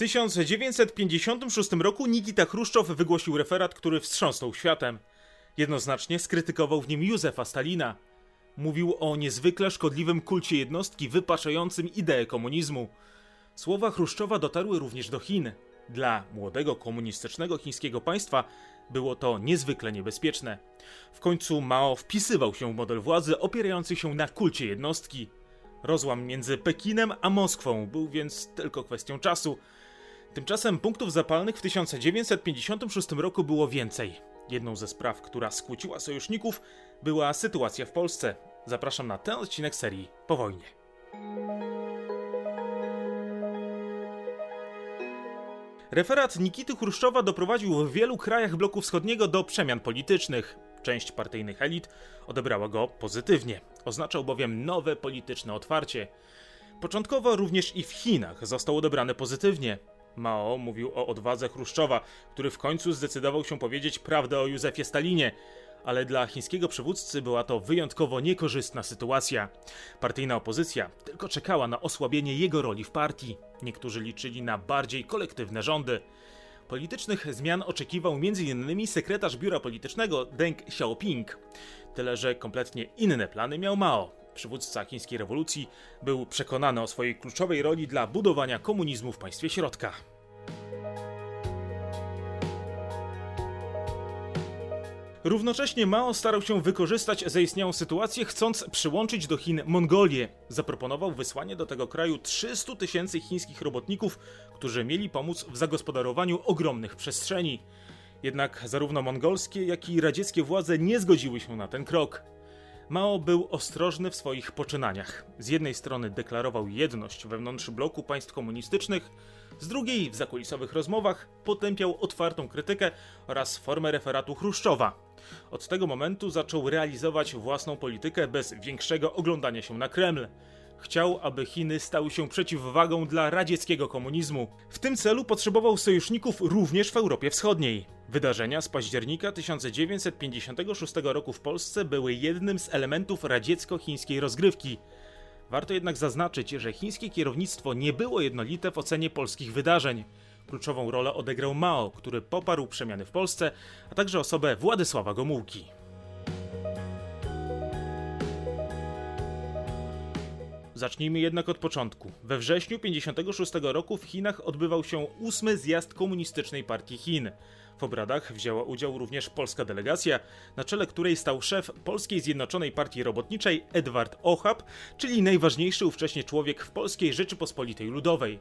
1956 roku Nikita Chruszczow wygłosił referat, który wstrząsnął światem. Jednoznacznie skrytykował w nim Józefa Stalina. Mówił o niezwykle szkodliwym kulcie jednostki wypaczającym ideę komunizmu. Słowa Chruszczowa dotarły również do Chin. Dla młodego komunistycznego chińskiego państwa było to niezwykle niebezpieczne. W końcu Mao wpisywał się w model władzy opierający się na kulcie jednostki. Rozłam między Pekinem a Moskwą był więc tylko kwestią czasu. Tymczasem punktów zapalnych w 1956 roku było więcej. Jedną ze spraw, która skłóciła sojuszników, była sytuacja w Polsce. Zapraszam na ten odcinek serii Po wojnie. Referat Nikity Chruszczowa doprowadził w wielu krajach bloku wschodniego do przemian politycznych. Część partyjnych elit odebrała go pozytywnie. Oznaczał bowiem nowe polityczne otwarcie. Początkowo również i w Chinach został odebrany pozytywnie. Mao mówił o odwadze Chruszczowa, który w końcu zdecydował się powiedzieć prawdę o Józefie Stalinie, ale dla chińskiego przywódcy była to wyjątkowo niekorzystna sytuacja. Partyjna opozycja tylko czekała na osłabienie jego roli w partii. Niektórzy liczyli na bardziej kolektywne rządy. Politycznych zmian oczekiwał m.in. sekretarz biura politycznego Deng Xiaoping. Tyle, że kompletnie inne plany miał Mao. Przywódca chińskiej rewolucji był przekonany o swojej kluczowej roli dla budowania komunizmu w państwie środka. Równocześnie Mao starał się wykorzystać zaistniałą sytuację, chcąc przyłączyć do Chin Mongolię. Zaproponował wysłanie do tego kraju 300 tysięcy chińskich robotników, którzy mieli pomóc w zagospodarowaniu ogromnych przestrzeni. Jednak zarówno mongolskie, jak i radzieckie władze nie zgodziły się na ten krok. Mao był ostrożny w swoich poczynaniach. Z jednej strony deklarował jedność wewnątrz bloku państw komunistycznych, z drugiej w zakulisowych rozmowach potępiał otwartą krytykę oraz formę referatu Chruszczowa. Od tego momentu zaczął realizować własną politykę bez większego oglądania się na Kreml. Chciał, aby Chiny stały się przeciwwagą dla radzieckiego komunizmu. W tym celu potrzebował sojuszników również w Europie Wschodniej. Wydarzenia z października 1956 roku w Polsce były jednym z elementów radziecko-chińskiej rozgrywki. Warto jednak zaznaczyć, że chińskie kierownictwo nie było jednolite w ocenie polskich wydarzeń. Kluczową rolę odegrał Mao, który poparł przemiany w Polsce, a także osobę Władysława Gomułki. Zacznijmy jednak od początku. We wrześniu 1956 roku w Chinach odbywał się ósmy zjazd Komunistycznej Partii Chin. W obradach wzięła udział również polska delegacja, na czele której stał szef Polskiej Zjednoczonej Partii Robotniczej Edward Ochab, czyli najważniejszy ówcześnie człowiek w Polskiej Rzeczypospolitej Ludowej.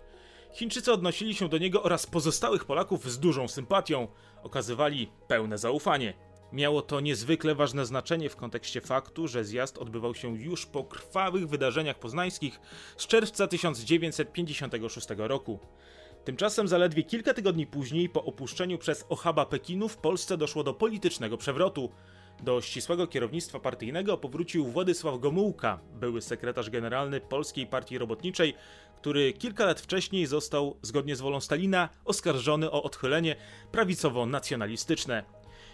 Chińczycy odnosili się do niego oraz pozostałych Polaków z dużą sympatią, okazywali pełne zaufanie. Miało to niezwykle ważne znaczenie w kontekście faktu, że zjazd odbywał się już po krwawych wydarzeniach poznańskich z czerwca 1956 roku. Tymczasem zaledwie kilka tygodni później, po opuszczeniu przez Ochaba Pekinu, w Polsce doszło do politycznego przewrotu. Do ścisłego kierownictwa partyjnego powrócił Władysław Gomułka, były sekretarz generalny Polskiej Partii Robotniczej, który kilka lat wcześniej został, zgodnie z wolą Stalina, oskarżony o odchylenie prawicowo-nacjonalistyczne.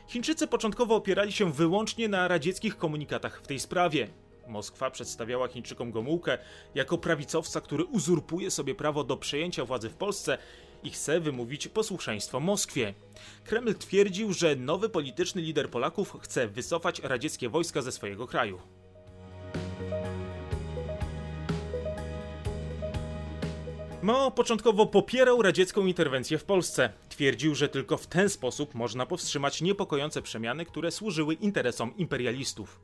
Chińczycy początkowo opierali się wyłącznie na radzieckich komunikatach w tej sprawie. Moskwa przedstawiała Chińczykom Gomułkę jako prawicowca, który uzurpuje sobie prawo do przejęcia władzy w Polsce i chce wymówić posłuszeństwo Moskwie. Kreml twierdził, że nowy polityczny lider Polaków chce wycofać radzieckie wojska ze swojego kraju. Mao początkowo popierał radziecką interwencję w Polsce. Twierdził, że tylko w ten sposób można powstrzymać niepokojące przemiany, które służyły interesom imperialistów.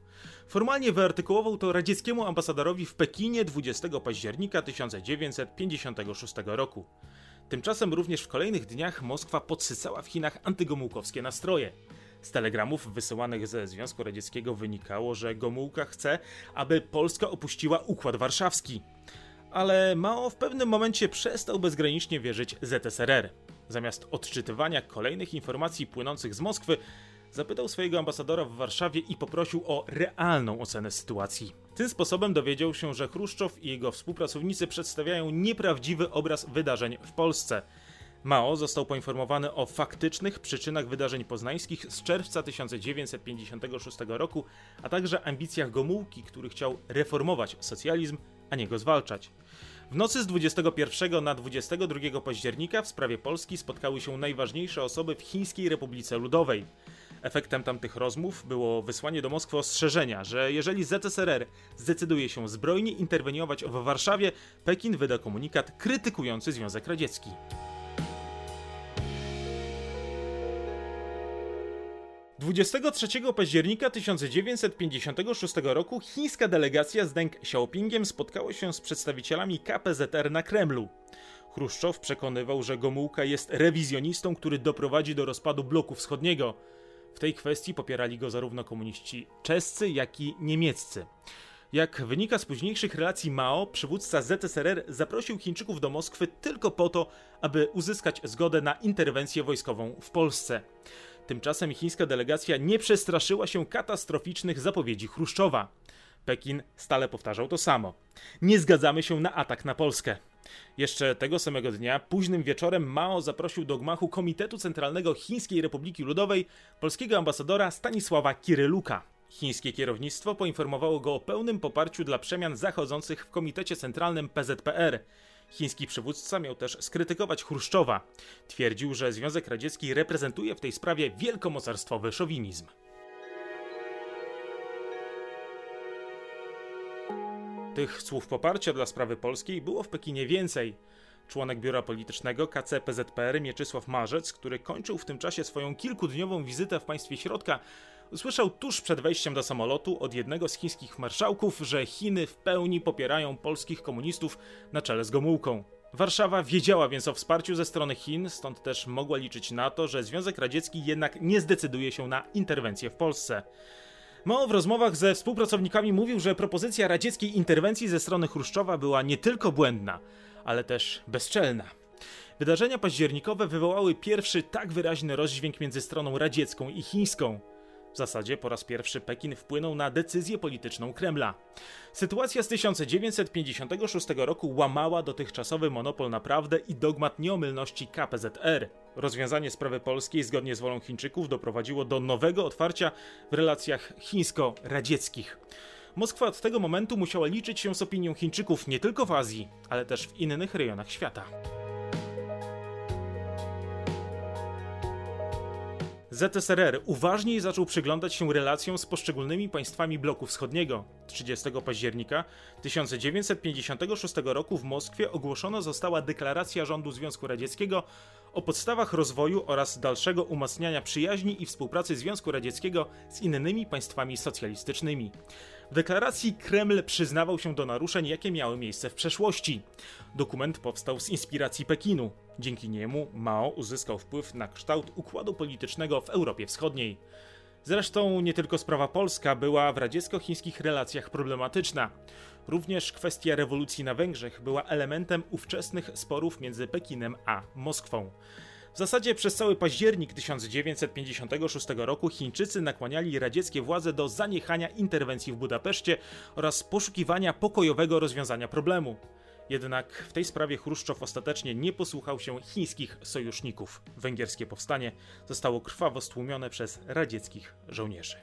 Formalnie wyartykułował to radzieckiemu ambasadorowi w Pekinie 20 października 1956 roku. Tymczasem również w kolejnych dniach Moskwa podsycała w Chinach antygomułkowskie nastroje. Z telegramów wysyłanych ze Związku Radzieckiego wynikało, że Gomułka chce, aby Polska opuściła Układ Warszawski ale Mao w pewnym momencie przestał bezgranicznie wierzyć ZSRR. Zamiast odczytywania kolejnych informacji płynących z Moskwy, zapytał swojego ambasadora w Warszawie i poprosił o realną ocenę sytuacji. Tym sposobem dowiedział się, że Chruszczow i jego współpracownicy przedstawiają nieprawdziwy obraz wydarzeń w Polsce. Mao został poinformowany o faktycznych przyczynach wydarzeń poznańskich z czerwca 1956 roku, a także ambicjach Gomułki, który chciał reformować socjalizm, a nie go zwalczać. W nocy z 21 na 22 października w sprawie Polski spotkały się najważniejsze osoby w Chińskiej Republice Ludowej. Efektem tamtych rozmów było wysłanie do Moskwy ostrzeżenia, że jeżeli ZSRR zdecyduje się zbrojnie interweniować w Warszawie, Pekin wyda komunikat krytykujący Związek Radziecki. 23 października 1956 roku chińska delegacja z Deng Xiaopingiem spotkała się z przedstawicielami KPZR na Kremlu. Chruszczow przekonywał, że Gomułka jest rewizjonistą, który doprowadzi do rozpadu bloku wschodniego. W tej kwestii popierali go zarówno komuniści czescy, jak i niemieccy. Jak wynika z późniejszych relacji Mao, przywódca ZSRR zaprosił Chińczyków do Moskwy tylko po to, aby uzyskać zgodę na interwencję wojskową w Polsce. Tymczasem chińska delegacja nie przestraszyła się katastroficznych zapowiedzi Chruszczowa. Pekin stale powtarzał to samo. Nie zgadzamy się na atak na Polskę. Jeszcze tego samego dnia, późnym wieczorem, Mao zaprosił do gmachu Komitetu Centralnego Chińskiej Republiki Ludowej polskiego ambasadora Stanisława Kiryluka. Chińskie kierownictwo poinformowało go o pełnym poparciu dla przemian zachodzących w Komitecie Centralnym PZPR. Chiński przywódca miał też skrytykować Chruszczowa. Twierdził, że Związek Radziecki reprezentuje w tej sprawie wielkomocarstwowy szowinizm. Tych słów poparcia dla sprawy polskiej było w Pekinie więcej. Członek biura politycznego KCPZPR Mieczysław Marzec, który kończył w tym czasie swoją kilkudniową wizytę w państwie środka, usłyszał tuż przed wejściem do samolotu od jednego z chińskich marszałków, że Chiny w pełni popierają polskich komunistów na czele z Gomułką. Warszawa wiedziała więc o wsparciu ze strony Chin, stąd też mogła liczyć na to, że Związek Radziecki jednak nie zdecyduje się na interwencję w Polsce. Mao w rozmowach ze współpracownikami mówił, że propozycja radzieckiej interwencji ze strony Chruszczowa była nie tylko błędna, ale też bezczelna. Wydarzenia październikowe wywołały pierwszy tak wyraźny rozdźwięk między stroną radziecką i chińską. W zasadzie po raz pierwszy Pekin wpłynął na decyzję polityczną Kremla. Sytuacja z 1956 roku łamała dotychczasowy monopol na prawdę i dogmat nieomylności KPZR. Rozwiązanie sprawy polskiej zgodnie z wolą Chińczyków doprowadziło do nowego otwarcia w relacjach chińsko-radzieckich. Moskwa od tego momentu musiała liczyć się z opinią Chińczyków nie tylko w Azji, ale też w innych rejonach świata. ZSRR uważniej zaczął przyglądać się relacjom z poszczególnymi państwami bloku wschodniego. 30 października 1956 roku w Moskwie ogłoszona została deklaracja rządu Związku Radzieckiego o podstawach rozwoju oraz dalszego umacniania przyjaźni i współpracy Związku Radzieckiego z innymi państwami socjalistycznymi. W deklaracji Kreml przyznawał się do naruszeń, jakie miały miejsce w przeszłości. Dokument powstał z inspiracji Pekinu. Dzięki niemu Mao uzyskał wpływ na kształt układu politycznego w Europie Wschodniej. Zresztą nie tylko sprawa polska była w radziecko-chińskich relacjach problematyczna. Również kwestia rewolucji na Węgrzech była elementem ówczesnych sporów między Pekinem a Moskwą. W zasadzie przez cały październik 1956 roku Chińczycy nakłaniali radzieckie władze do zaniechania interwencji w Budapeszcie oraz poszukiwania pokojowego rozwiązania problemu. Jednak w tej sprawie Chruszczow ostatecznie nie posłuchał się chińskich sojuszników. Węgierskie powstanie zostało krwawo stłumione przez radzieckich żołnierzy.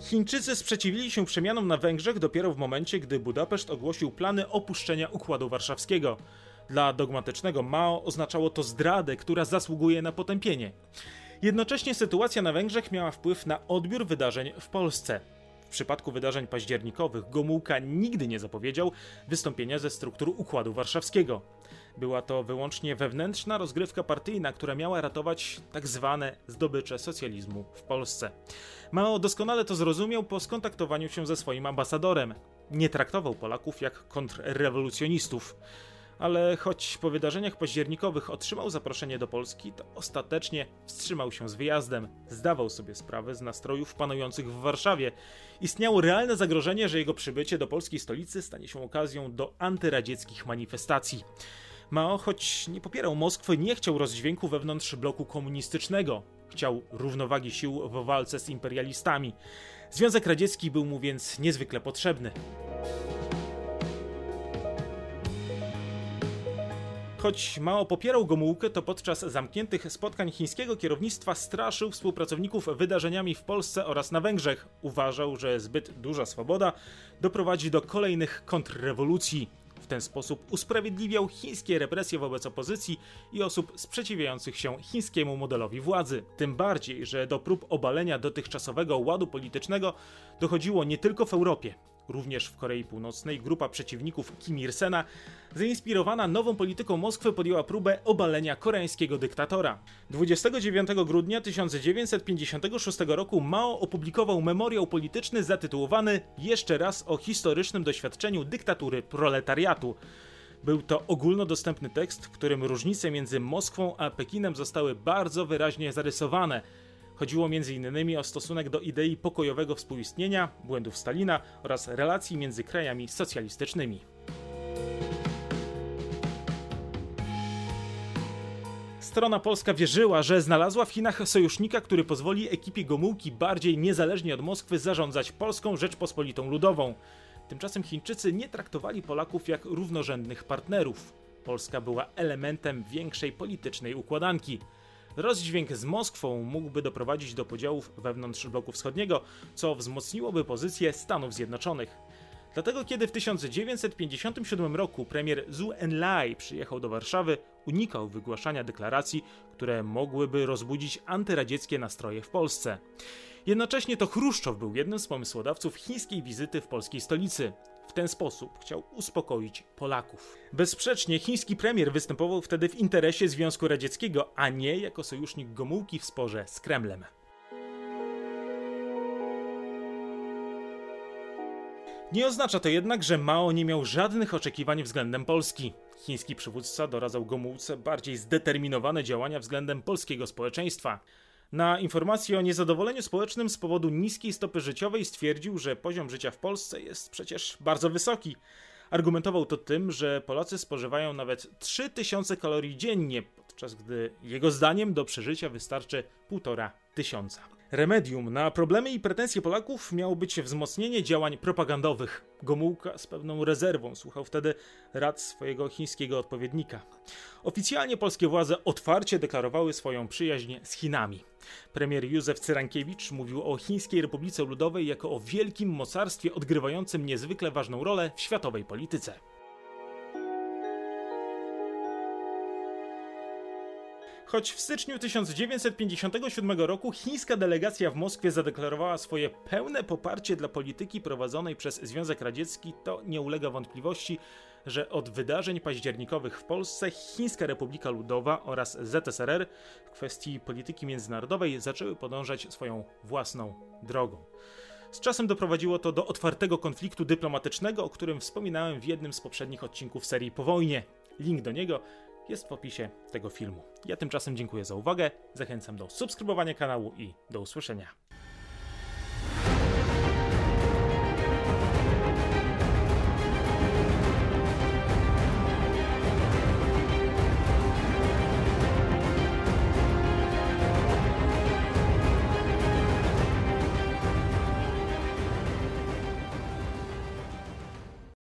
Chińczycy sprzeciwili się przemianom na Węgrzech dopiero w momencie, gdy Budapeszt ogłosił plany opuszczenia Układu Warszawskiego. Dla dogmatycznego Mao oznaczało to zdradę, która zasługuje na potępienie. Jednocześnie sytuacja na Węgrzech miała wpływ na odbiór wydarzeń w Polsce. W przypadku wydarzeń październikowych Gomułka nigdy nie zapowiedział wystąpienia ze struktur Układu Warszawskiego. Była to wyłącznie wewnętrzna rozgrywka partyjna, która miała ratować tak zwane zdobycze socjalizmu w Polsce. Mao doskonale to zrozumiał po skontaktowaniu się ze swoim ambasadorem. Nie traktował Polaków jak kontrrewolucjonistów ale choć po wydarzeniach październikowych otrzymał zaproszenie do Polski, to ostatecznie wstrzymał się z wyjazdem. Zdawał sobie sprawę z nastrojów panujących w Warszawie. Istniało realne zagrożenie, że jego przybycie do polskiej stolicy stanie się okazją do antyradzieckich manifestacji. Mao, choć nie popierał Moskwy, nie chciał rozdźwięku wewnątrz bloku komunistycznego. Chciał równowagi sił w walce z imperialistami. Związek Radziecki był mu więc niezwykle potrzebny. Choć mało popierał Gomułkę, to podczas zamkniętych spotkań chińskiego kierownictwa straszył współpracowników wydarzeniami w Polsce oraz na Węgrzech. Uważał, że zbyt duża swoboda doprowadzi do kolejnych kontrrewolucji. W ten sposób usprawiedliwiał chińskie represje wobec opozycji i osób sprzeciwiających się chińskiemu modelowi władzy. Tym bardziej, że do prób obalenia dotychczasowego ładu politycznego dochodziło nie tylko w Europie. Również w Korei Północnej grupa przeciwników Kim Il-sena, zainspirowana nową polityką Moskwy, podjęła próbę obalenia koreańskiego dyktatora. 29 grudnia 1956 roku Mao opublikował memoriał polityczny zatytułowany Jeszcze raz o historycznym doświadczeniu dyktatury proletariatu. Był to ogólnodostępny tekst, w którym różnice między Moskwą a Pekinem zostały bardzo wyraźnie zarysowane. Chodziło m.in. o stosunek do idei pokojowego współistnienia, błędów Stalina oraz relacji między krajami socjalistycznymi. Strona polska wierzyła, że znalazła w Chinach sojusznika, który pozwoli ekipie Gomułki bardziej niezależnie od Moskwy zarządzać Polską Rzeczpospolitą Ludową. Tymczasem Chińczycy nie traktowali Polaków jak równorzędnych partnerów. Polska była elementem większej politycznej układanki. Rozdźwięk z Moskwą mógłby doprowadzić do podziałów wewnątrz bloku wschodniego, co wzmocniłoby pozycję Stanów Zjednoczonych. Dlatego kiedy w 1957 roku premier Zhou Enlai przyjechał do Warszawy, unikał wygłaszania deklaracji, które mogłyby rozbudzić antyradzieckie nastroje w Polsce. Jednocześnie to Chruszczow był jednym z pomysłodawców chińskiej wizyty w polskiej stolicy. W ten sposób chciał uspokoić Polaków. Bezsprzecznie chiński premier występował wtedy w interesie Związku Radzieckiego, a nie jako sojusznik Gomułki w sporze z Kremlem. Nie oznacza to jednak, że Mao nie miał żadnych oczekiwań względem Polski. Chiński przywódca doradzał Gomułce bardziej zdeterminowane działania względem polskiego społeczeństwa. Na informację o niezadowoleniu społecznym z powodu niskiej stopy życiowej stwierdził, że poziom życia w Polsce jest przecież bardzo wysoki. Argumentował to tym, że Polacy spożywają nawet 3000 kalorii dziennie, podczas gdy jego zdaniem do przeżycia wystarczy 1,5 tysiąca. Remedium na problemy i pretensje Polaków miało być wzmocnienie działań propagandowych. Gomułka z pewną rezerwą słuchał wtedy rad swojego chińskiego odpowiednika. Oficjalnie polskie władze otwarcie deklarowały swoją przyjaźń z Chinami. Premier Józef Cyrankiewicz mówił o Chińskiej Republice Ludowej jako o wielkim mocarstwie odgrywającym niezwykle ważną rolę w światowej polityce. Choć w styczniu 1957 roku chińska delegacja w Moskwie zadeklarowała swoje pełne poparcie dla polityki prowadzonej przez Związek Radziecki, to nie ulega wątpliwości, że od wydarzeń październikowych w Polsce Chińska Republika Ludowa oraz ZSRR w kwestii polityki międzynarodowej zaczęły podążać swoją własną drogą. Z czasem doprowadziło to do otwartego konfliktu dyplomatycznego, o którym wspominałem w jednym z poprzednich odcinków serii Po wojnie. Link do niego jest w opisie tego filmu. Ja tymczasem dziękuję za uwagę, zachęcam do subskrybowania kanału i do usłyszenia.